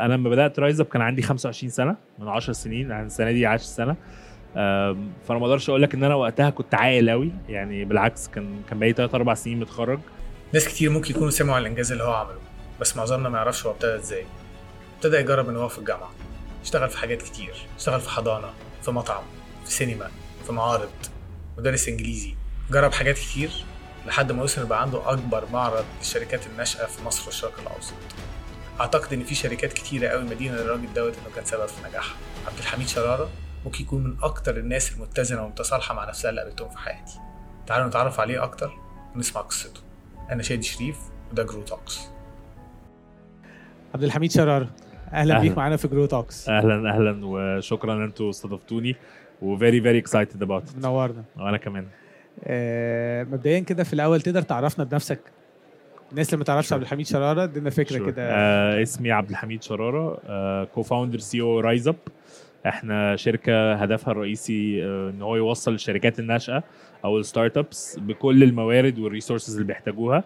أنا لما بدأت رايز أب كان عندي 25 سنة من 10 سنين يعني السنة دي 10 سنه فأنا ما أقدرش أقول لك إن أنا وقتها كنت عاقل قوي يعني بالعكس كان كان بقالي 3 4 سنين متخرج. ناس كتير ممكن يكونوا سمعوا عن الإنجاز اللي هو عمله بس معظمنا ما يعرفش هو ابتدى إزاي. ابتدى يجرب إن هو في الجامعة اشتغل في حاجات كتير اشتغل في حضانة في مطعم في سينما في معارض مدرس إنجليزي. جرب حاجات كتير لحد ما وصل يبقى عنده أكبر معرض للشركات الناشئه في مصر والشرق الأوسط. أعتقد إن في شركات كتيرة قوي مدينة للراجل دوت إنه كان سبب في نجاحها. عبد الحميد شرارة ممكن يكون من أكتر الناس المتزنة والمتصالحة مع نفسها اللي قابلتهم في حياتي. تعالوا نتعرف عليه أكتر ونسمع قصته. أنا شادي شريف وده Grow Talks عبد الحميد شرارة أهلا, أهلا. بيك معانا في Grow Talks أهلا أهلا وشكرا إن أنتوا استضفتوني. و very very excited about منورنا. وأنا كمان. آه مبدئيا كده في الأول تقدر تعرفنا بنفسك الناس اللي ما تعرفش عبد الحميد شرارة ادينا فكرة. كده. آه اسمي عبد الحميد شرارة co-founder CEO RiseUp إحنا شركة هدفها الرئيسي آه إن هو يوصل الشركات الناشئة أو ال startups بكل الموارد وال resources اللي بيحتاجوها.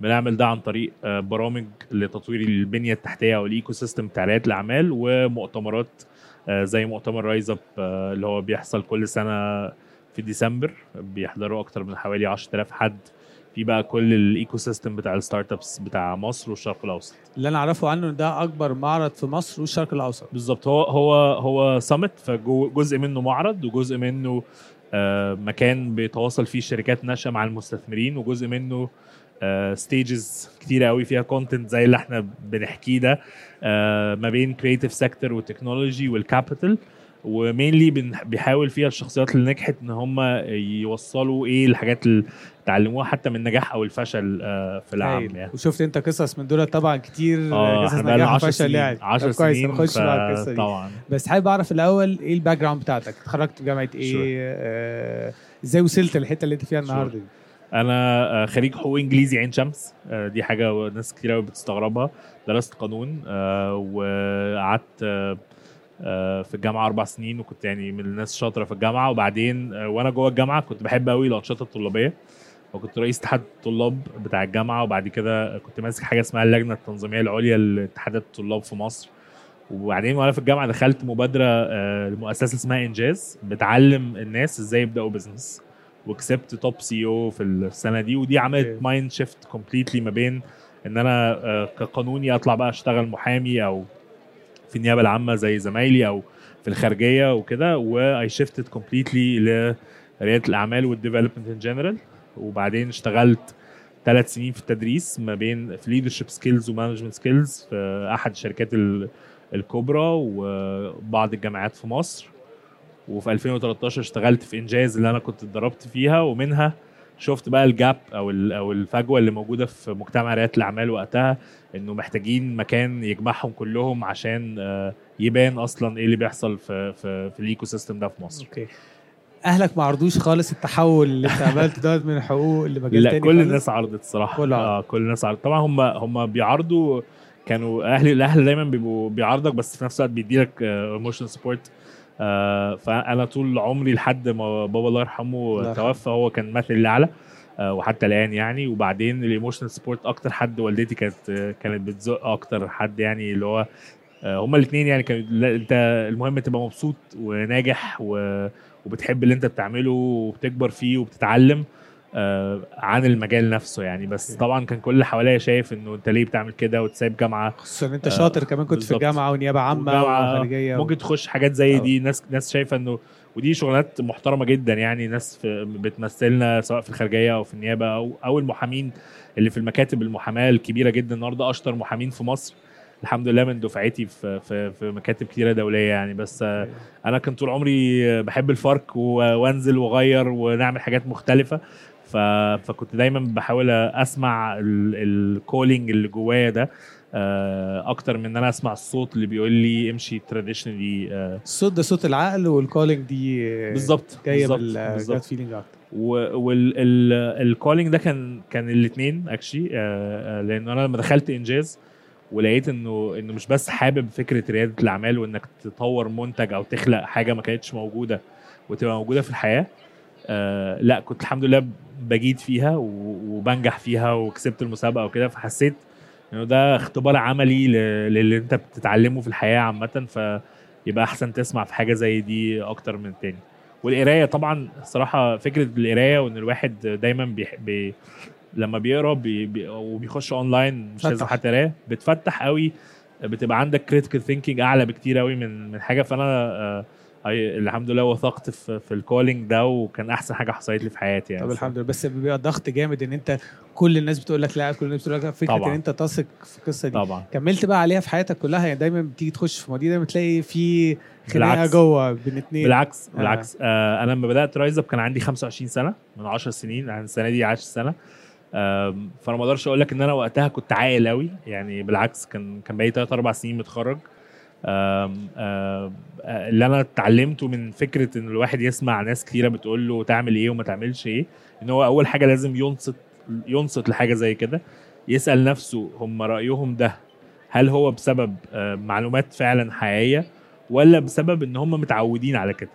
بنعمل ده عن طريق آه برامج لتطوير البنية التحتية أو ال ecosystem بتاع ريادة الأعمال ومؤتمرات آه زي مؤتمر RiseUp آه اللي هو بيحصل كل سنة في ديسمبر. بيحضروا أكتر من حوالي 10000 حد في بقى كل ال ecosystem بتاع ال startups بتاع مصر والشرق الأوسط. اللي أنا أعرفه عنه ده أكبر معرض في مصر والشرق الأوسط. بالظبط. هو هو هو سمت فجزء منه معرض وجزء منه آه، مكان بيتواصل فيه الشركات ناشئة مع المستثمرين وجزء منه stages كتيره قوي فيها content زي اللي إحنا بنحكيه ده آه، ما بين creative sector وال technology وال capital و mainly بيحاول فيها الشخصيات اللي نجحت إن هم يوصلوا إيه الحاجات اللي اتعلموها حتى من النجاح أو الفشل آه، في العام هايل. يعني. وشفت أنت قصص من دول طبعا كتير آه قصص نجاح 10 وفشل سنين يعني. 10 طب كويس سنين نخش بقى القصة دي. طبعا. بس حابب أعرف الأول إيه ال background بتاعتك؟ اتخرجت في جامعة إيه؟ آه، إزاي وصلت للحتة اللي أنت فيها النهارده دي؟ أنا آه، خريج حقوق إنجليزي عين شمس. آه، دي حاجة ناس كتير قوي بتستغربها. درست قانون آه، وقعدت آه، آه، في الجامعة أربع سنين وكنت يعني من الناس الشاطره في الجامعة. وبعدين آه، وأنا جوه الجامعة كنت بحب قوي الأنشطة الطلابية. وكنت رئيس اتحاد الطلاب بتاع الجامعة. وبعد كده كنت ماسك حاجة اسمها اللجنة التنظيمية العليا لاتحادات الطلاب في مصر. وبعدين وأنا في الجامعة دخلت مبادرة آه، لمؤسسة اسمها إنجاز بتعلم الناس إزاي يبدأوا business وكسبت top CEO في السنة دي. ودي عملت. mind shift completely ما بين إن أنا آه، كقانوني أطلع بقى أشتغل محامي أو في النيابة العامة زي زمايلي أو في الخارجية وكده و I shifted completely لريادة الأعمال وال development in general وبعدين اشتغلت ثلاث سنين في التدريس ما بين في leadership skills و management skills في أحد الشركات ال- الكبرى وبعض الجامعات في مصر. وفي 2013 اشتغلت في إنجاز اللي أنا كنت اتدربت فيها ومنها شفت بقى ال gap أو أو الفجوة اللي موجودة في مجتمع ريادة الأعمال وقتها إنه محتاجين مكان يجمعهم كلهم عشان آه، يبان أصلا إيه اللي بيحصل في في, في ال ecosystem ده في مصر okay أهلك ما عارضوش خالص التحول اللي أنت عملته دوت من الحقوق اللي مجال لا تاني كل خالص؟ الناس عارضت الصراحة كله عارض. آه كل الناس عارضت طبعا هم هم بيعارضوا كانوا أهلي الأهل دايما بيبقوا بيعارضك بس في نفس الوقت بيديلك emotional support آه فأنا طول عمري لحد ما بابا الله يرحمه. توفى هو كان مثلي الأعلى آه وحتى الآن يعني وبعدين ال emotional support أكتر حد والدتي كانت آه، كانت بتزق أكتر حد يعني اللي هو آه، هما الاثنين يعني لا، أنت المهم تبقى مبسوط وناجح و... وبتحب اللي أنت بتعمله وبتكبر فيه وبتتعلم آه، عن المجال نفسه يعني. بس. طبعا كان كل اللي حواليا شايف إنه أنت ليه بتعمل كده وتسيب جامعة. خصوصا إن أنت آه، شاطر كمان كنت في. الجامعة ونيابة عامة وخارجية ممكن تخش حاجات زي آه. دي. ناس ناس شايفة إنه ودي شغلانات محترمة جدا يعني. ناس في بتمثلنا سواء في الخارجية أو في النيابة أو أو المحامين اللي في المكاتب المحاماة الكبيرة جدا. النهارده أشطر محامين في مصر. الحمد لله من دفعتي في في في مكاتب كتيرة دولية يعني. بس آه، أنا كنت طول عمري بحب الفرق وأنزل وأغير ونعمل حاجات مختلفة. ف... فكنت دايما بحاول أسمع ال calling اللي جوايا ده آه، أكتر من إن أنا أسمع الصوت اللي بيقول لي امشي traditionally الصوت ده صوت العقل وال calling دي بالظبط جاية بالظبط، بال gut بالظبط. feeling أكتر. وال calling ده كان كان الاثنين actually لأن أنا لما دخلت إنجاز ولقيت إنه إنه مش بس حابب فكرة ريادة الأعمال وإنك تطور منتج أو تخلق حاجة ما كانتش موجودة وتبقى موجودة في الحياة آه لا كنت الحمد لله بجيد فيها وبنجح فيها وكسبت المسابقة وكده فحسيت إنه ده اختبار عملي للي أنت بتتعلمه في الحياة عامة فيبقى أحسن تسمع في حاجة زي دي أكتر من التاني والقراية طبعا الصراحه فكرة القراية وإن الواحد دايما بيح... بي... لما بيقرأ بي... بي... وبيخش أونلاين مش لازم. حتى قراية بتفتح قوي بتبقى عندك critical thinking أعلى بكتير قوي من من حاجة فأنا آه، أي- الحمد لله وثقت في في ال calling ده وكان أحسن حاجة حصلت لي في حياتي يعني. طب الحمد لله. بس بيبقى ضغط جامد إن أنت كل الناس بتقول لك لا كل الناس بتقول لك فكرة طبعاً. إن أنت تثق في القصة دي. طبعا. كملت بقى عليها في حياتك كلها يعني دايما بتيجي تخش في مواضيع دايما تلاقي في خناقة. جوه بين اتنين. بالعكس آه. بالعكس. آه أنا لما بدأت RiseUp كان عندي 25 سنة من 10 سنين يعني السنة دي 10 سنه آم، فأنا ما أقدرش أقول لك إن أنا وقتها كنت عاقل قوي يعني بالعكس كان كان بقالي 3 4 سنين متخرج. آه، اللي أنا اتعلمته من فكرة إن الواحد يسمع ناس كتيرة بتقول له تعمل إيه وما تعملش إيه إن هو أول حاجة لازم ينصت ينصت لحاجة زي كده يسأل نفسه هم رأيهم ده هل هو بسبب آه، معلومات فعلا حقيقية ولا بسبب إن هم متعودين على كده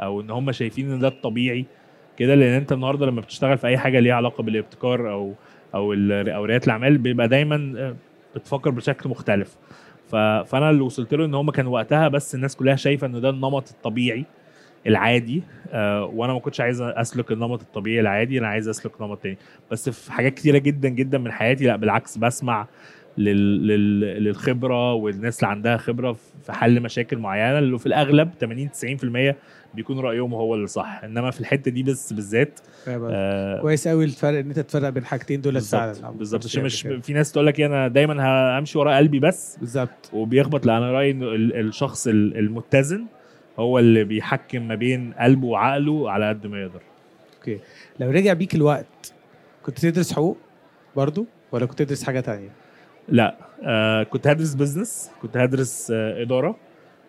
أو إن هم شايفين إن ده الطبيعي كده؟ لأن أنت النهارده لما بتشتغل في أي حاجة ليها علاقة بالابتكار أو أو أو ريادة الأعمال بيبقى دايما آه، بتفكر بشكل مختلف. فانا اللي وصلت له ان هم كان وقتها بس الناس كلها شايفة إن ده النمط الطبيعي العادي آه وأنا ما كنتش عايز أسلك النمط الطبيعي العادي أنا عايز أسلك نمط تاني بس في حاجات كتيرة جدا جدا من حياتي لا بالعكس بسمع. للخبرة والناس اللي عندها خبرة في حل مشاكل معينة اللي في الأغلب 80 90% بيكون رأيهم هو اللي صح. إنما في الحتة دي بس بالذات. آه كويس قوي الفرق إن أنت تفرق بين حاجتين دول فعلا. بالظبط. بالظبط عشان مش في ناس تقول لك إيه، أنا دايما همشي ورا قلبي بس. بالظبط. وبيخبط لا أنا رأيي ال- الشخص ال- المتزن هو اللي بيحكم ما بين قلبه وعقله على قد ما يقدر. okay. لو رجع بيك الوقت كنت تدرس حقوق برضو ولا كنت تدرس حاجة تانية؟ لا آه كنت هدرس business كنت هدرس آه إدارة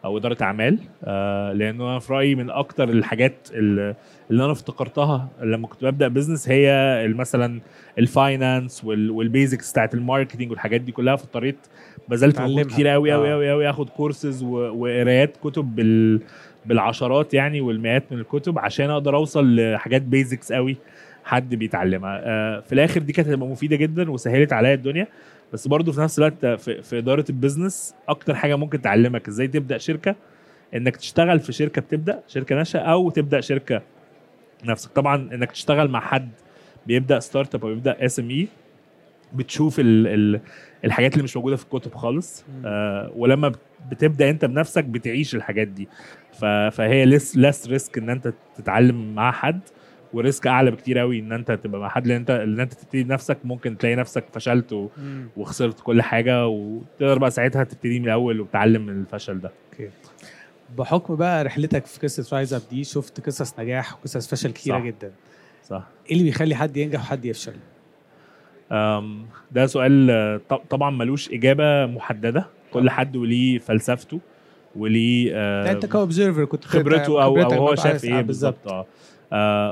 أو إدارة أعمال آه لأنه أنا في رأيي من أكتر الحاجات اللي, أنا افتكرتها لما كنت ببدأ business هي مثلا ال finance وال- وال basics بتاعت ال marketing والحاجات دي كلها فاضطريت بذلت مجهود. كتير قوي قوي آه. قوي قوي آخد كورسز وقرايات كتب بال بالعشرات يعني والمئات من الكتب عشان أقدر أوصل لحاجات basics قوي حد بيتعلمها آه في الآخر دي كانت هتبقى مفيدة جدا وسهلت عليا الدنيا بس برضه في نفس الوقت في, في إدارة ال business أكتر حاجة ممكن تعلمك إزاي تبدأ شركة إنك تشتغل في شركة بتبدأ شركة ناشئة أو تبدأ شركة نفسك. طبعا إنك تشتغل مع حد بيبدأ startup أو بيبدأ SME بتشوف ال ال الحاجات اللي مش موجودة في الكتب خالص. آه ولما بت- بتبدأ أنت بنفسك بتعيش الحاجات دي. فهي less less risk إن أنت تتعلم مع حد. و risk اعلى بكتير قوي ان انت تبقى مع حد لأن انت ان انت تبتدي بنفسك ممكن تلاقي نفسك فشلت و... وخسرت كل حاجة وتقدر بقى ساعتها تبتدي من الأول وتتعلم من الفشل ده. okay. بحكم بقى رحلتك في قصة RiseUp دي شفت قصص نجاح وقصص فشل كتيرة صح. جدا. صح. إيه اللي بيخلي حد ينجح وحد يفشل؟ ده سؤال طبعا ملوش إجابة محددة. كل حد وليه فلسفته وليه أنت ك observer كنت خبرته أو خبرتك هو شاف إيه آه، بالظبط. آه.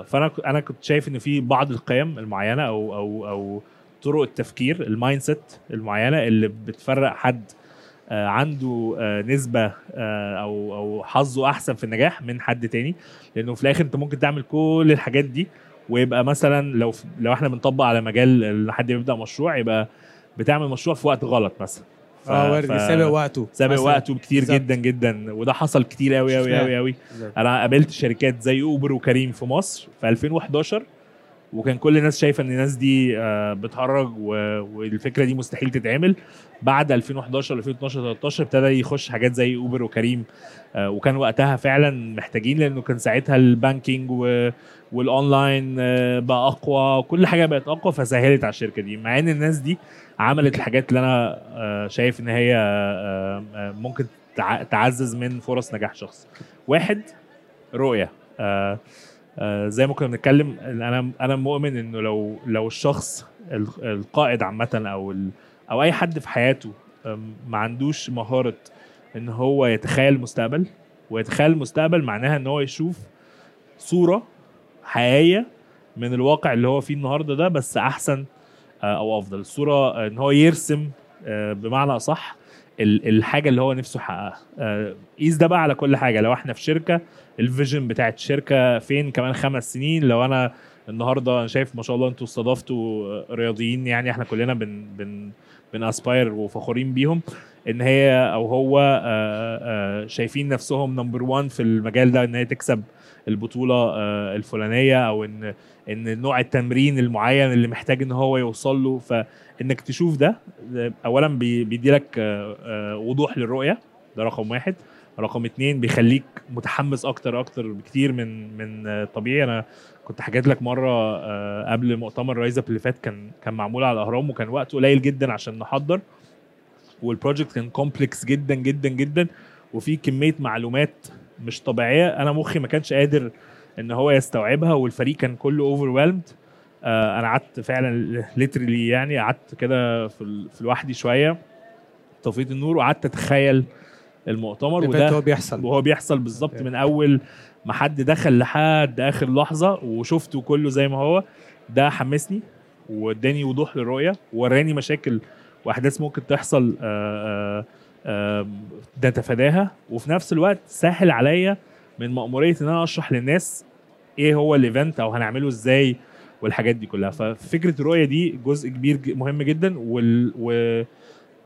فأنا ك- أنا كنت شايف إن في بعض القيم المعينة أو أو أو طرق التفكير ال mindset المعينة اللي بتفرق حد آه، عنده آه، نسبة آه، أو أو حظه أحسن في النجاح من حد تاني. لأنه في الآخر أنت ممكن تعمل كل الحاجات دي ويبقى مثلا لو لو إحنا بنطبق على مجال حد بيبدا مشروع يبقى بتعمل مشروع في وقت غلط مثلا. آه وارد ف- سابق وقته سابق. وقته كتير. جدا جدا وده حصل كتير قوي قوي. قوي قوي. أنا قابلت شركات زي اوبر وكريم في مصر في 2011 وكان كل الناس شايفة إن الناس دي آه، بتهرج والفكرة دي مستحيل تتعمل. بعد 2011 2012 13 ابتدى يخش حاجات زي أوبر وكريم آه، وكان وقتها فعلا محتاجين لأنه كان ساعتها ال banking وال online آه، بقى أقوى وكل حاجة بقت أقوى فسهلت على الشركة دي. مع إن الناس دي عملت الحاجات اللي أنا شايف إن هي ممكن تع- تعزز من فرص نجاح شخص. واحد رؤية زي ما كنا بنتكلم أنا أنا مؤمن إنه لو لو الشخص ال- القائد عامة أو أو أي حد في حياته ما عندوش مهارة إن هو يتخيل المستقبل ويتخيل المستقبل معناها إن هو يشوف صورة حقيقية من الواقع اللي هو فيه النهارده ده بس أحسن آه، أو أفضل. الصورة آه، إن هو يرسم آه، بمعنى أصح الحاجة اللي هو نفسه يحققها. آه، قيس ده بقى على كل حاجة. لو إحنا في شركة الفيجن بتاعت الشركة فين كمان خمس سنين؟ لو أنا النهارده أنا شايف ما شاء الله أنتوا استضفتوا رياضيين يعني إحنا كلنا بن بن بن aspire وفخورين بيهم إن هي أو هو آه، آه، شايفين نفسهم نمبر 1 في المجال ده إن هي تكسب البطولة الفلانية أو إن إن نوع التمرين المعين اللي محتاج إن هو يوصل له. فانك تشوف ده اولا بي- بيديلك آه، آه، وضوح للرؤية ده رقم واحد. رقم اتنين بيخليك متحمس أكتر أكتر بكتير من من آه، طبيعي. أنا كنت حكيت لك مرة قبل مؤتمر RiseUp اللي فات كان كان معمول على الأهرام وكان وقت قليل جدا عشان نحضر. وال project كان complex جدا جدا جدا. وفي كمية معلومات مش طبيعية أنا مخي ما كانش قادر إن هو يستوعبها والفريق كان كله over أنا قعدت فعلا literally يعني قعدت كده في, في لوحدي شوية طفيت النور وقعدت أتخيل المؤتمر وده هو بيحصل. وهو بيحصل بالظبط من أول ما حد دخل لحد آخر لحظة وشفته كله زي ما هو ده حمسني واداني وضوح للرؤية ووراني مشاكل وأحداث ممكن تحصل آه، آه، آه، نتفاداها. وفي نفس الوقت سهل عليا من مأمورية إن أنا أشرح للناس إيه هو الايفنت أو هنعمله إزاي والحاجات دي كلها. ففكرة الرؤيه دي جزء كبير مهم جدا وال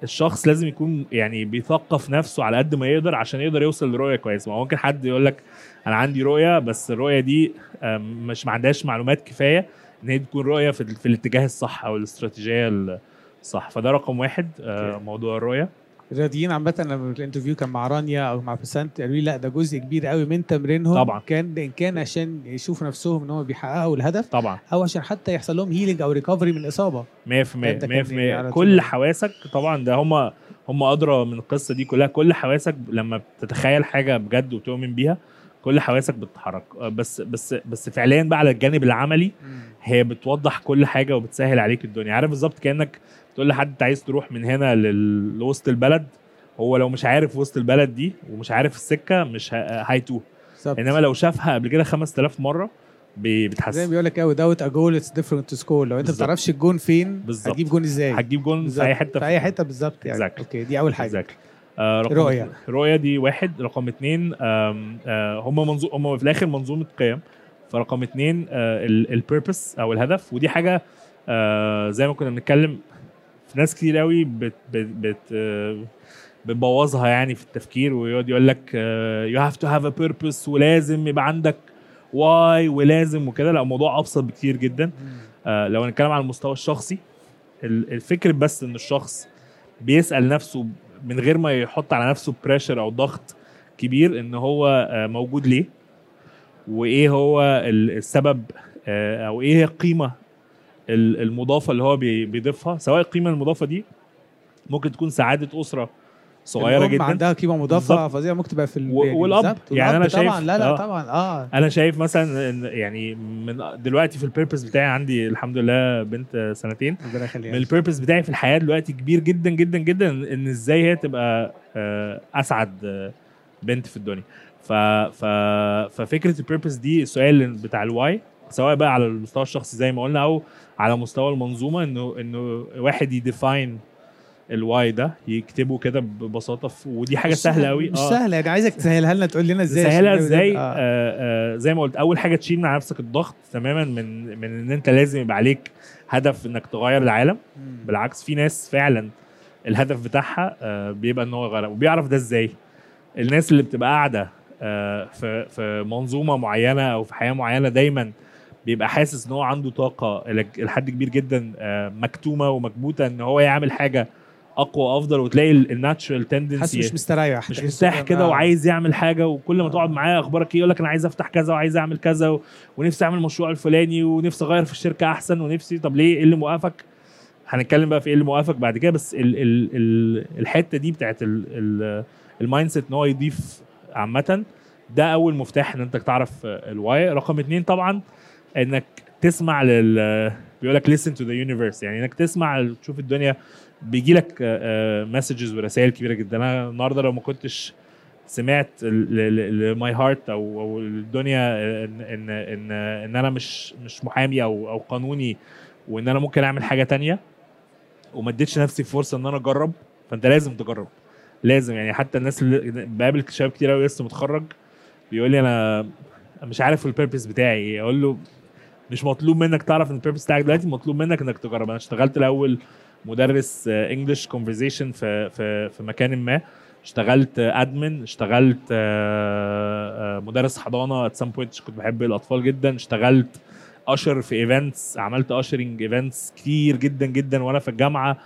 والشخص لازم يكون يعني بيثقف نفسه على قد ما يقدر عشان يقدر يوصل لرؤية كويسة. ما ممكن حد يقول لك أنا عندي رؤية بس الرؤية دي مش ما عندهاش معلومات كفاية إن هي تكون رؤية في, في الاتجاه الصح أو الاستراتيجية الصح فده رقم واحد آه،. موضوع الرؤية. الرياضيين عامة لما ال interview كان مع رانيا أو مع بسنت قالوا لي لا ده جزء كبير قوي من تمرينهم. طبعا. كان إن كان عشان يشوفوا نفسهم إن هم بيحققوا الهدف طبعا. أو عشان حتى يحصل لهم healing أو recovery من الإصابة. 100% 100% أنت كان يعني على طول. كل حواسك طبعا ده هم هم أدرى من القصة دي كلها. كل حواسك لما بتتخيل حاجة بجد وتؤمن بيها كل حواسك بتتحرك. آه، بس بس بس فعليا بقى على الجانب العملي هي بتوضح كل حاجة وبتسهل عليك الدنيا. عارف بالظبط كأنك تقول لحد أنت عايز تروح من هنا لوسط البلد هو لو مش عارف وسط البلد دي ومش عارف السكة مش هيتوه إنما لو شافها قبل كده 5000 مرة بي- زي ما بيقول لك a goal without a goal it's difficult to score لو أنت ما. بتعرفش الجون فين. هتجيب جون إزاي؟ هتجيب جون في. أي حتة في أي حتة بالظبط يعني. Exactly. okay دي أول حاجة. Exactly. آه رقم رؤية. رؤية دي واحد رقم اتنين آه هم منظو هم في الآخر منظومة قيم. فرقم اتنين آه ال purpose أو الهدف. ودي حاجة زي ما كنا بنتكلم في ناس كتير قوي بت بت بت بتبوظها يعني في التفكير. ويقعد يقول لك you have to have a purpose ولازم يبقى عندك why ولازم وكده. لا الموضوع أبسط بكتير جدا. آه لو هنتكلم على المستوى الشخصي ال- الفكر بس إن الشخص بيسأل نفسه من غير ما يحط على نفسه pressure أو ضغط كبير إن هو آه، موجود ليه؟ وإيه هو ال- السبب آه، أو إيه هي القيمه ال- المضافة اللي هو بي- بيضيفها؟ سواء القيمة المضافة دي ممكن تكون سعادة أسرة صغيرة جدا عندها قيمه مضافة. فظيعة ممكن تبقى في ال- و- يعني والأب. بالظبط. يعني أنا شايف- طبعا لا لا آه. طبعا آه أنا شايف مثلا يعني من دلوقتي في ال purpose بتاعي عندي الحمد لله بنت سنتين ربنا يخليها من ال purpose بتاعي في الحياة دلوقتي كبير جدا جدا جدا إن إزاي هي تبقى آه، أسعد آه، بنت في الدنيا ف ف ففكرة ال purpose دي السؤال بتاع ال why سواء بقى على المستوى الشخصي زي ما قلنا أو على مستوى المنظومة إنه إنه واحد ي define ال why ده يكتبه كده ببساطة ودي حاجة سهلة قوي مش سهلة يعني عايزك تسهلها لنا تقول لنا إزاي سهلها عشان إزاي؟ نبقى- آه. آه زي ما قلت أول حاجة تشيل من نفسك الضغط تماما من من إن أنت لازم يبقى عليك هدف إنك تغير العالم. بالعكس في ناس فعلا الهدف بتاعها آه بيبقى إن هو يغير. وبيعرف ده إزاي؟ الناس اللي بتبقى قاعدة آه في في منظومة معينة أو في حياة معينة دايما بيبقى حاسس إن هو عنده طاقة لحد كبير جدا آه مكتومة ومكبوتة إن هو يعمل حاجة أقوى وأفضل وتلاقي الناتشرال حاسس تندنسي مش مستريح. مش مرتاح كده. وعايز يعمل حاجة وكل ما تقعد معاه أخبارك إيه يقول لك أنا عايز أفتح كذا وعايز أعمل كذا و... ونفسي أعمل المشروع الفلاني ونفسي أغير في الشركة أحسن ونفسي. طب ليه؟ إيه اللي موقفك؟ هنتكلم بقى في إيه اللي موقفك بعد كده بس ال... ال... ال... الحتة دي بتاعت ال... ال... ال mindset إن هو يضيف عامة ده أول مفتاح إن أنت تعرف ال why رقم اتنين طبعا إنك تسمع لل بيقول لك listen to the universe يعني إنك تسمع تشوف الدنيا بيجي لك messages ورسائل كبيرة جدا. أنا النهارده لو ما كنتش سمعت ل my heart أو أو الدنيا إن إن إن إن أنا مش مش محامي أو أو قانوني وإن أنا ممكن أعمل حاجة تانية وما اديتش نفسي فرصة إن أنا أجرب فأنت لازم تجرب. لازم يعني حتى الناس اللي بقابل شباب كتير قوي لسه متخرج بيقول لي أنا مش عارف ال purpose بتاعي إيه. أقول له مش مطلوب منك تعرف إن ال purpose بتاعك دلوقتي مطلوب منك إنك تجرب. أنا اشتغلت الأول مدرس English conversation في في في مكان ما. اشتغلت admin اشتغلت آه، آه، مدرس حضانة. at some point كنت بحب الأطفال جدا. اشتغلت usher في events عملت ushering events كتير جدا جدا وأنا في الجامعة.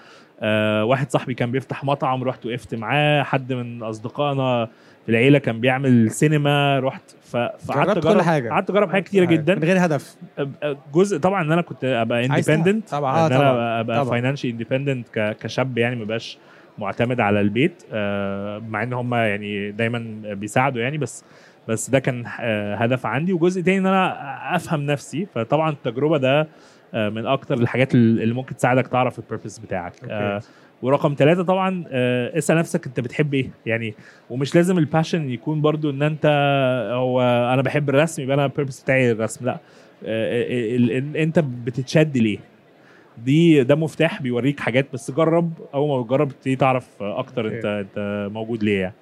آه، واحد صاحبي كان بيفتح مطعم رحت وقفت معاه. حد من أصدقائنا في العيلة كان بيعمل سينما. رحت فقعدت جربت كل اجرب حاجة. قعدت أجرب حاجات كتيرة من جدا. غير هدف. جزء طبعا إن أنا كنت أبقى. independent طبعا. إن أنا طبعا. أبقى. financial independent كشاب يعني ما بقاش معتمد على البيت آه، مع إن هم يعني دايما بيساعدوا يعني. بس بس ده كان آه، هدف عندي. وجزء تاني إن أنا أفهم نفسي. فطبعا التجربة ده آه، من أكتر الحاجات اللي ممكن تساعدك تعرف ال purpose بتاعك. okay. آه، ورقم ثلاثة طبعا آه، اسأل نفسك أنت بتحب إيه يعني ومش لازم ال passion يكون برضو إن أنت هو أنا بحب الرسم يبقى أنا ال purpose بتاعي الرسم لأ. آه، أنت بتتشد ليه. دي ده مفتاح بيوريك حاجات بس جرب أول ما بتجرب تبتدي تعرف أكتر أنت أنت موجود ليه يعني.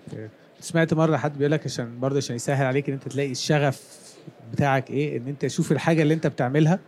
سمعت مرة حد بيقول لك عشان برضه عشان يسهل عليك إن أنت تلاقي الشغف بتاعك إيه إن أنت تشوف الحاجة اللي أنت بتعملها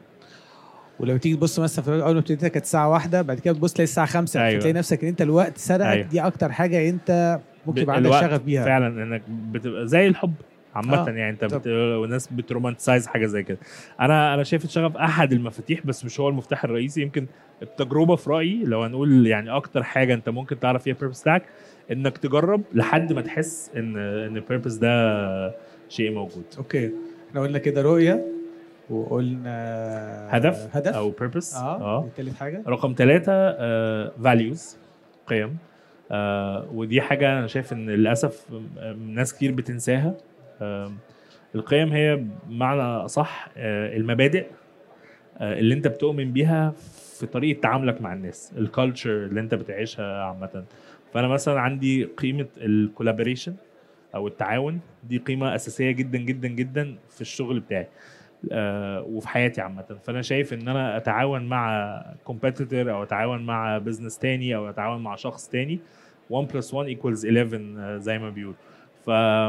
ولو تيجي تبص مثلا في أول ما ابتديت كانت الساعة واحدة بعد كده تبص تلاقي الساعة 5 أيوة. فتلاقي نفسك إن أنت الوقت سرقك أيوة. دي أكتر حاجة أنت ممكن يبقى عندك شغف بيها. فعلا إنك بتبقى زي الحب عامة آه، يعني أنت. بت... والناس بت romanticize حاجة زي كده. أنا أنا شايف الشغف أحد المفاتيح بس مش هو المفتاح الرئيسي. يمكن التجربة في رأيي لو هنقول يعني أكتر حاجة أنت ممكن تعرف فيها ال purpose بتاعك إنك تجرب لحد ما تحس إن إن ال purpose ده شيء موجود. okay. إحنا قلنا كده رؤية. وقلنا هدف هدف. أو purpose آه. تالت حاجة. رقم ثلاثة values قيم. آه ودي حاجة أنا شايف إن للأسف آه، ناس كتير بتنساها. آه القيم هي بمعنى صح آه المبادئ آه اللي أنت بتؤمن بيها في طريقة تعاملك مع الناس ال culture اللي أنت بتعيشها عامة. فأنا مثلا عندي قيمة ال collaboration أو التعاون دي قيمة أساسية جدا جدا جدا في الشغل بتاعي. آه، وفي حياتي عامة. فأنا شايف إن أنا أتعاون مع competitor أو أتعاون مع business تاني أو أتعاون مع شخص تاني 1 plus 1 equals 11 آه، زي ما بيقولوا.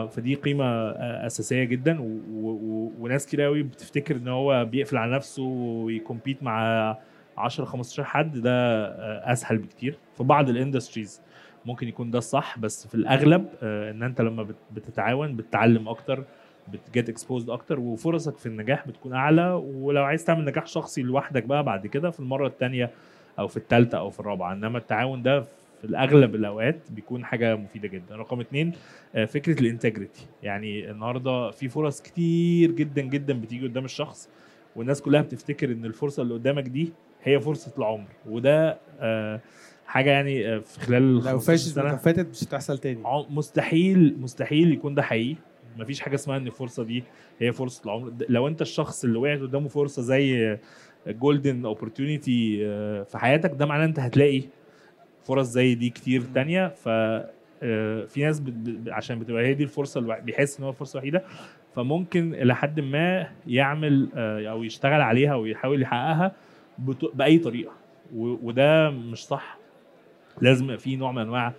فدي قيمة آه، أساسية جدا. و... و... وناس كتير قوي بتفتكر إن هو بيقفل على نفسه وي compete مع 10 15 حد. ده آه، أسهل بكتير. في بعض ال industries ممكن يكون ده الصح بس في الأغلب آه، إن أنت لما بت- بتتعاون بتتعلم أكتر بت get exposed أكتر وفرصك في النجاح بتكون أعلى ولو عايز تعمل نجاح شخصي لوحدك بقى بعد كده في المرة الثانية أو في الثالثه أو في الرابعة. إنما التعاون ده في الأغلب الأوقات بيكون حاجة مفيدة جدا. رقم اتنين آه، فكرة ال integrity يعني النهارده في فرص كتير جدا جدا بتيجي قدام الشخص والناس كلها بتفتكر إن الفرصة اللي قدامك دي هي فرصة العمر. وده آه، حاجة يعني آه، في خلال لو 15 سنة لو فاتت مش هتحصل تاني. مستحيل مستحيل يكون ده حقيقي. مفيش حاجة اسمها إن الفرصه دي هي فرصة العمر. لو أنت الشخص اللي وقعت قدامه فرصة زي golden opportunity في حياتك ده معناه أنت هتلاقي فرص زي دي كتير تانية. ف آه، في ناس عشان بتبقى هي دي الفرصة الوحيده بيحس إن هو الفرصه الوحيده فممكن إلى حد ما يعمل آه، أو يشتغل عليها ويحاول يحققها بأي طريقة. وده مش صح. لازم في نوع من أنواع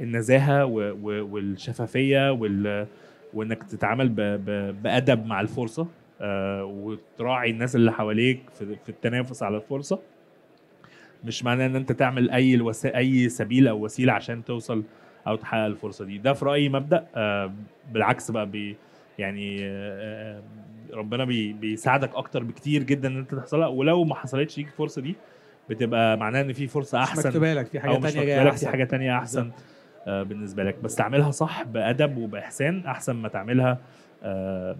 النزاهة والشفافية وال وإنك تتعامل ب... ب... بأدب مع الفرصة آه وتراعي الناس اللي حواليك في, في التنافس على الفرصة. مش معناه إن أنت تعمل أي الوس... أي سبيل أو وسيلة عشان توصل أو تحقق الفرصة دي. ده في رأيي مبدأ آه بالعكس بقى بي يعني آه ربنا بي... بيساعدك أكتر بكتير جدا إن أنت تحصلها. ولو ما حصلتش ليك الفرصه دي بتبقى معناه إن في فرصة احسن مكتوبة لك في حاجة مكتوبة جاية لك في أحسن. حاجة تانية أحسن. آه بالنسبة لك. بس تعملها صح بأدب وبإحسان أحسن ما تعملها آه.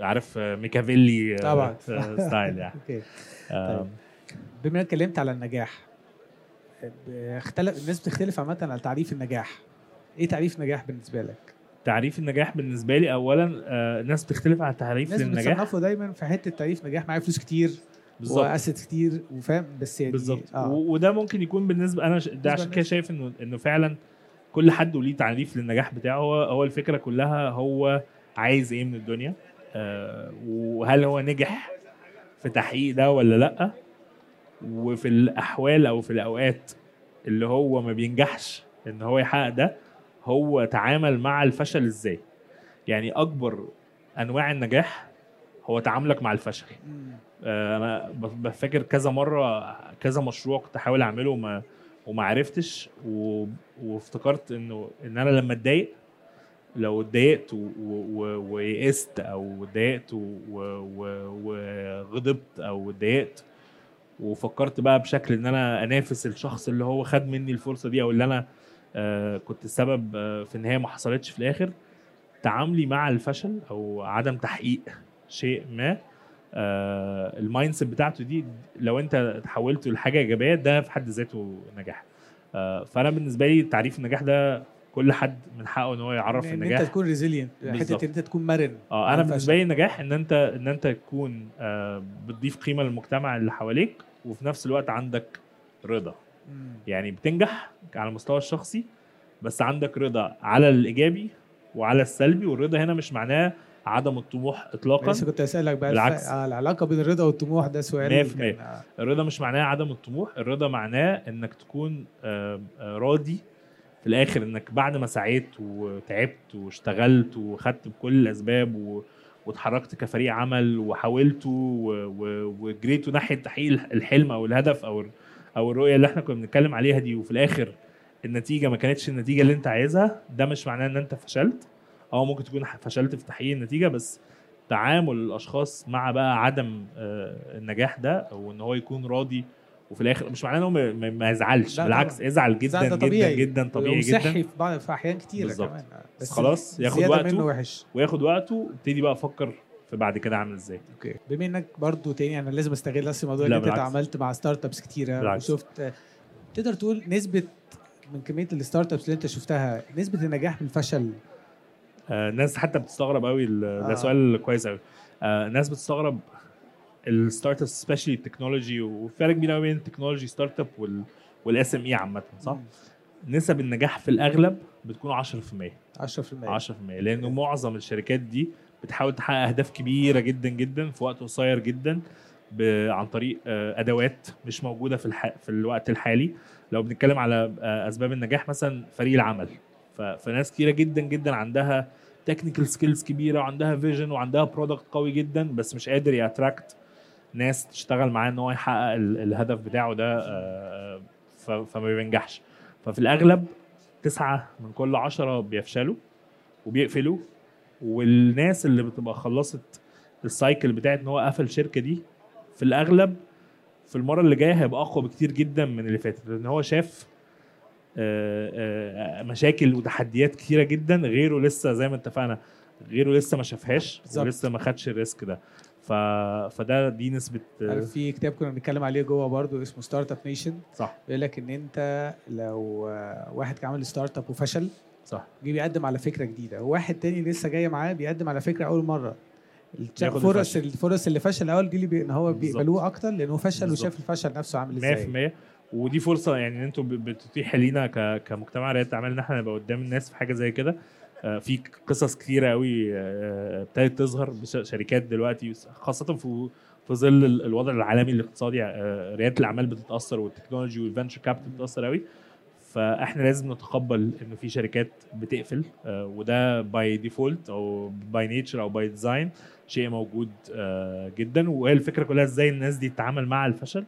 عارف آه، ميكافيلي آه، طبعا. آه، style يعني. okay. آه. طيب. بما إنك اتكلمت على النجاح اختلف الناس بتختلف عامة على تعريف النجاح. إيه تعريف نجاح بالنسبة لك؟ تعريف النجاح بالنسبة لي اولا آه الناس بتختلف على تعريف الناس للنجاح بتصنفوا دايما في حتة تعريف نجاح معايا فلوس كتير بالظبط. واسيت كتير وفاهم؟ بس يعني بالظبط. و- وده ممكن يكون بالنسبة أنا ش... ده عشان كده. شايف إنه إنه فعلا كل حد وليه تعريف للنجاح بتاعه. هو هو الفكرة كلها هو عايز إيه من الدنيا. آه وهل هو نجح في تحقيق ده ولا لأ. وفي الأحوال أو في الأوقات اللي هو ما بينجحش إن هو يحقق ده هو تعامل مع الفشل إزاي. يعني أكبر أنواع النجاح هو تعاملك مع الفشل. آه، أنا بفكر كذا مرة كذا مشروع كنت أحاول أعمله ما وما عرفتش و... وافتكرت إنه إن أنا لما اتضايق لو اتضايقت ويئست أو اتضايقت وغضبت أو اتضايقت وفكرت بقى بشكل إن أنا أنافس الشخص اللي هو خد مني الفرصة دي أو اللي أنا آه، كنت السبب آه، في إن هي ما حصلتش في الآخر تعاملي مع الفشل أو عدم تحقيق شيء ما ال mindset بتاعته دي لو انت تحولته لحاجة إيجابية ده في حد ذاته نجاح آه فأنا بالنسبة لي تعريف النجاح ده كل حد من حقه إن هو يعرف إن النجاح أنت تكون ريزيلينت. حتة إن أنت تكون مرن آه أنا. بالنسبة لي النجاح إن أنت إن أنت تكون آه بتضيف قيمة للمجتمع اللي حواليك وفي نفس الوقت عندك رضا مم. يعني بتنجح على المستوى الشخصي بس عندك رضا على الإيجابي وعلى السلبي والرضا هنا مش معناه عدم الطموح اطلاقا لسه كنت اسالك بقى بالعكس. الف... آه العلاقة بين الرضا والطموح ده سؤال 100%. كان- آه، الرضا مش معناه عدم الطموح الرضا معناه إنك تكون آه، راضي في الآخر إنك بعد ما سعيت وتعبت واشتغلت وخدت بكل الأسباب و... واتحركت كفريق عمل وحاولتوا و... و... وجريتوا ناحية تحقيق الحلم أو الهدف أو أو الرؤية اللي إحنا كنا بنتكلم عليها دي وفي الآخر النتيجة ما كانتش النتيجة اللي أنت عايزها ده مش معناه إن أنت فشلت آه ممكن تكون فشلت في تحقيق النتيجة بس تعامل الأشخاص مع بقى عدم آه، النجاح ده أو إن هو يكون راضي وفي الآخر مش معناه إن هو ما- يزعلش بالعكس ده- جدا ده جدا طبيعي. جدا طبيعي وصحي جدا في بعض في أحيان كتيرة بالظبط. كمان. بس خلاص ياخد وقته. منه وحش وياخد وقته ابتدي بقى أفكر في بعد كده اعمل إزاي okay بما إنك برضو تاني أنا لازم أستغل بس الموضوع اللي أنت. اتعاملت مع startups كتيرة بالعكس. وشفت تقدر تقول نسبة من كمية ال startups اللي أنت شفتها نسبة النجاح من الفشل آه، الناس حتى بتستغرب قوي ده آه. سؤال كويس قوي. آه، الناس بتستغرب ال startup specially ال technology وفي فرق كبير قوي بين ال technology startup وال SME عامة صح؟ نسب النجاح في الأغلب بتكون 10% 10% 10% لأنه معظم الشركات دي بتحاول تحقق أهداف كبيرة جدا جدا في وقت قصير جدا عن طريق آه، أدوات مش موجودة في الح... في الوقت الحالي. لو بنتكلم على آه، أسباب النجاح مثلا فريق العمل. ف... فناس كتيرة جدا جدا عندها technical skills كبيرة وعندها vision وعندها product قوي جدا بس مش قادر ي attract ناس تشتغل معاه إن هو يحقق ال... الهدف بتاعه ده آه،. فما بينجحش ففي الأغلب تسعة من كل عشرة بيفشلوا وبيقفلوا والناس اللي بتبقى خلصت ال cycle بتاعت إن هو قفل الشركة دي في الأغلب في المرة اللي جاية هيبقى أقوى بكتير جدا من اللي فاتت لأن هو شاف مشاكل وتحديات كتيرة جدا غيره لسه زي ما اتفقنا غيره لسه ما شافهاش. ولسه ما خدش ال risk ده ف... فده دي نسبة آه، في كتاب كنا بنتكلم عليه جوه برضو اسمه Startup Nation صح بيقول لك إن أنت لو آه، واحد كان عامل startup وفشل صح جه بيقدم على فكرة جديدة وواحد تاني لسه جاي معاه بيقدم على فكرة أول مرة الش- ياخد فرص الفشل. الفرص اللي فشل الأول دي اللي بي... إن هو. بيقبلوه أكتر لأنه فشل بالظبط. وشاف الفشل نفسه عامل إزاي 100% ودي فرصة يعني إن أنتوا ب- بتتيح لينا كمجتمع رياده اعمال إن إحنا نبقى قدام الناس في حاجة زي كده. آه، في قصص كتيرة قوي آه، ابتدت تظهر شركات دلوقتي خاصة في في ظل ال- الوضع العالمي الاقتصادي آه، ريادة الأعمال بتتأثر وال technology وال venture capital بتتأثر قوي. فإحنا لازم نتقبل انه في شركات بتقفل آه، وده by default أو by nature أو by design شيء موجود آه، جدا. وهي الفكرة كلها إزاي الناس دي تتعامل مع الفشل.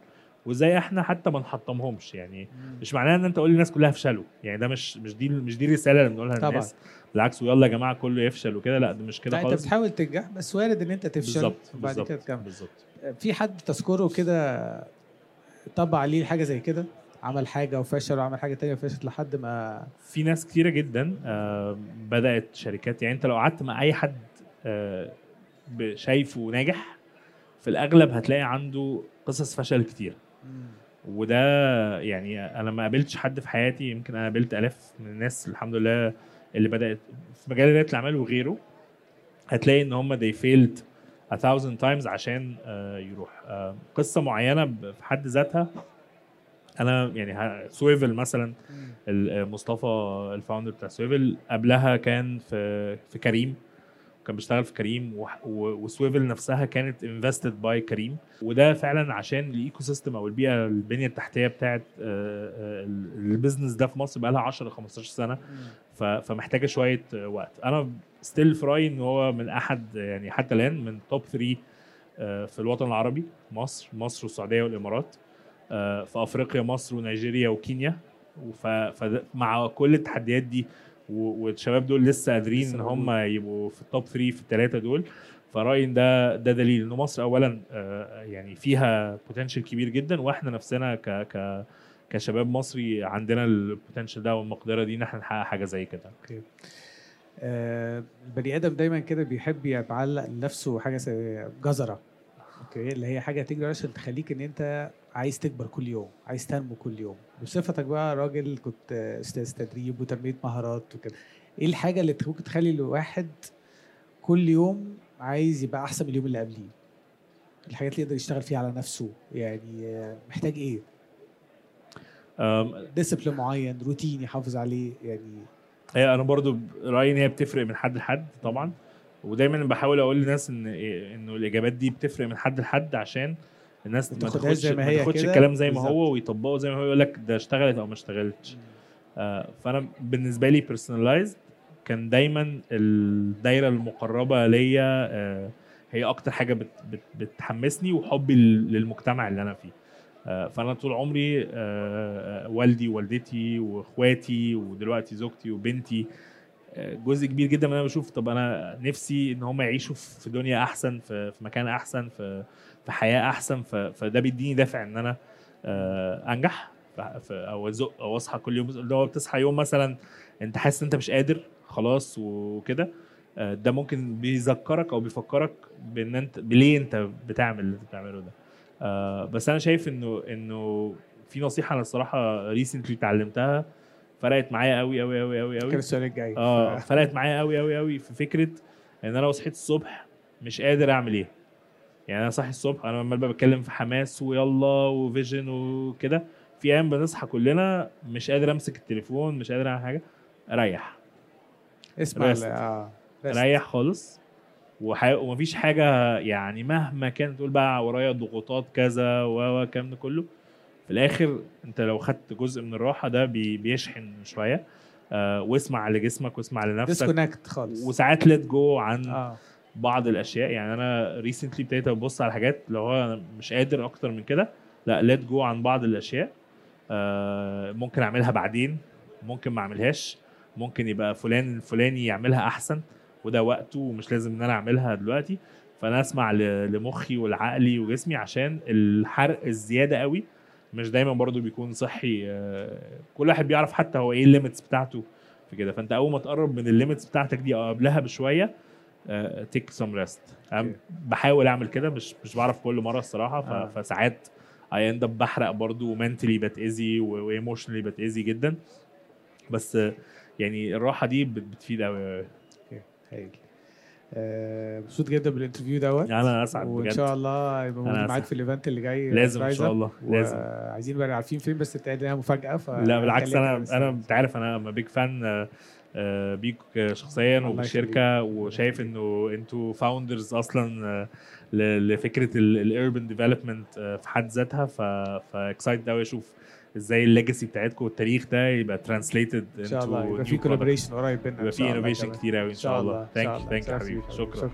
وازاي إحنا حتى ما نحطمهمش يعني مش معناه ان انت تقول للناس كلها افشلوا يعني ده مش مش دي مش دي الرسالة اللي بنقولها طبعا. للناس بالعكس ويلا يا جماعة كله يفشل وكده لا ده مش كده انت خالص. بتحاول تنجح بس وارد ان انت تفشل بالظبط وبعد كده تكمل. بالظبط. في حد تذكره كده طبق عليه حاجة زي كده؟ عمل حاجة وفشل وعمل حاجة تانية وفشلت لحد ما في ناس كتيرة جدا آه، بدأت شركات يعني انت لو قعدت مع أي حد آه، شايفه ناجح في الأغلب هتلاقي عنده قصص فشل كتير. وده يعني أنا ما قابلتش حد في حياتي يمكن أنا قابلت آلاف من الناس الحمد لله اللي بدأت في مجال ريادة الأعمال وغيره. هتلاقي إن هم they failed a thousand times عشان آه، يروح. آه، قصة معينة في حد ذاتها أنا يعني Swvl مثلا ال- مصطفى ال founder بتاع Swvl قبلها كان في في كريم. كان بيشتغل في كريم و- و Swvl نفسها كانت invested by كريم. وده فعلا عشان ال ecosystem أو البيئة البنية التحتية بتاعت آه، آه، ال- ال business ده في مصر بقى لها 10 15 سنة. ف- فمحتاجة شوية آه، وقت. أنا still في رايي إن هو من أحد يعني حتى الآن من top 3 في الوطن العربي مصر مصر والسعودية والإمارات آه، في أفريقيا مصر ونيجيريا وكينيا. فمع كل التحديات دي والشباب دول لسه قادرين إن هم يبقوا في ال top 3 في الثلاثه دول. فرأيي إن ده ده دليل إن مصر اولا آه، يعني فيها potential كبير جدا وإحنا نفسنا ك ك كشباب مصري عندنا ال potential ده والمقدرة دي إن إحنا نحقق حاجة زي كده. okay. آه، البني آدم دايما كده بيحب يبقى معلق لنفسه حاجة جزرة. okay؟ اللي هي حاجة تجري عشان تخليك إن أنت عايز تكبر كل يوم عايز تنمو كل يوم. بصفتك بقى راجل كنت أستاذ تدريب وتنميه مهارات وكده إيه الحاجة اللي ممكن تخلي الواحد كل يوم عايز يبقى أحسن من اليوم اللي قبليه؟ الحاجات اللي يقدر يشتغل فيها على نفسه يعني محتاج إيه؟ أم، ديسيبلين معين روتين يحافظ عليه يعني هي أنا برضو رأيي إن هي بتفرق من حد لحد طبعا ودايما بحاول أقول للناس إن إيه، إنه الإجابات دي بتفرق من حد لحد عشان الناس ما ما تاخدهاش تاخدش زي ما ما هي تاخدش كده. الكلام زي ما بالظبط. هو ويطبقه زي ما هو يقول لك ده اشتغلت أو ما اشتغلتش آه، فأنا بالنسبة لي بيرسونلايزد كان دايما الدايرة المقربة ليا آه، هي أكتر حاجة بت بت بتحمسني وحبي لل- للمجتمع اللي أنا فيه آه، فأنا طول عمري آه، آه، والدي ووالدتي وإخواتي ودلوقتي زوجتي وبنتي جزء كبير جدا من أنا بشوف طب أنا نفسي إن هم يعيشوا في دنيا أحسن في في مكان أحسن في في حياة أحسن فده بيديني دافع إن أنا آه، أنجح أو أزق أو أصحى كل يوم اللي هو بتصحى يوم مثلا أنت حاسس إن أنت مش قادر خلاص وكده آه، ده ممكن بيذكرك أو بيفكرك بإن أنت بليه أنت بتعمل اللي أنت بتعمله ده. آه، بس أنا شايف إنه إنه في نصيحة أنا الصراحة ريسنتلي اتعلمتها فرقت معايا قوي قوي قوي قوي كان قوي السؤال الجاي. آه فرقت معايا قوي قوي قوي في فكرة إن أنا لو صحيت الصبح مش قادر أعمل إيه. يعني أنا صاحي الصبح أنا عمال بتكلم في حماس ويلا وفيجن وكده. في أيام بنصحى كلنا مش قادر أمسك التليفون مش قادر أعمل حاجة أريح. اسمع آه. أريح خالص. وح... ومفيش حاجة يعني مهما كانت تقول بقى ورايا ضغوطات كذا و و الكلام ده كله. في الآخر أنت لو خدت جزء من الراحة ده بي... بيشحن شوية. آه واسمع لجسمك واسمع لنفسك. disconnect خالص. وساعات let go عن آه. بعض الأشياء. يعني أنا recently ابتديت أبص على حاجات لو أنا مش قادر أكتر من كده. لأ let go عن بعض الأشياء. آه ممكن أعملها بعدين ممكن ما أعملهاش. ممكن يبقى فلان الفلاني يعملها أحسن وده وقته ومش لازم إن أنا أعملها دلوقتي. فأنا أسمع لمخي ولعقلي وجسمي عشان الحرق الزيادة قوي. مش دايما برضو بيكون صحي. آه، كل واحد بيعرف حتى هو إيه ال limits بتاعته في كده. فأنت أول ما تقرب من ال limits بتاعتك دي أو قبلها بشوية take some rest. بحاول أعمل كده مش مش بعرف كل مرة الصراحة آه. فساعات I end up بحرق برضو mentally بتاذي و emotionally بتاذي جدا. بس يعني الراحة دي بت- بتفيد قوي هايل آه، مبسوط جدا بال interview دوت. أنا أسعد وإن شاء الله يبقى موجود معاك. في ال event اللي جاي لازم إن شاء الله لازم. عايزين نبقى عارفين فين بس لنا مفاجأة ف لا بالعكس أنا. أنا أنت عارف أنا big fan بيك آه، شخصيا وبالشركه وشايف إنه أنتوا founders أصلا آه، لفكرة ال urban development في حد ذاتها. ف excited قوي أشوف إزاي ال legacy بتاعتكم والتاريخ ده يبقى translated إن شاء الله. يبقى في collaboration قريب بينا يبقى إن شاء الله innovation. كتير قوي إن شاء الله. thank you. thank you حبيبي. شكرا.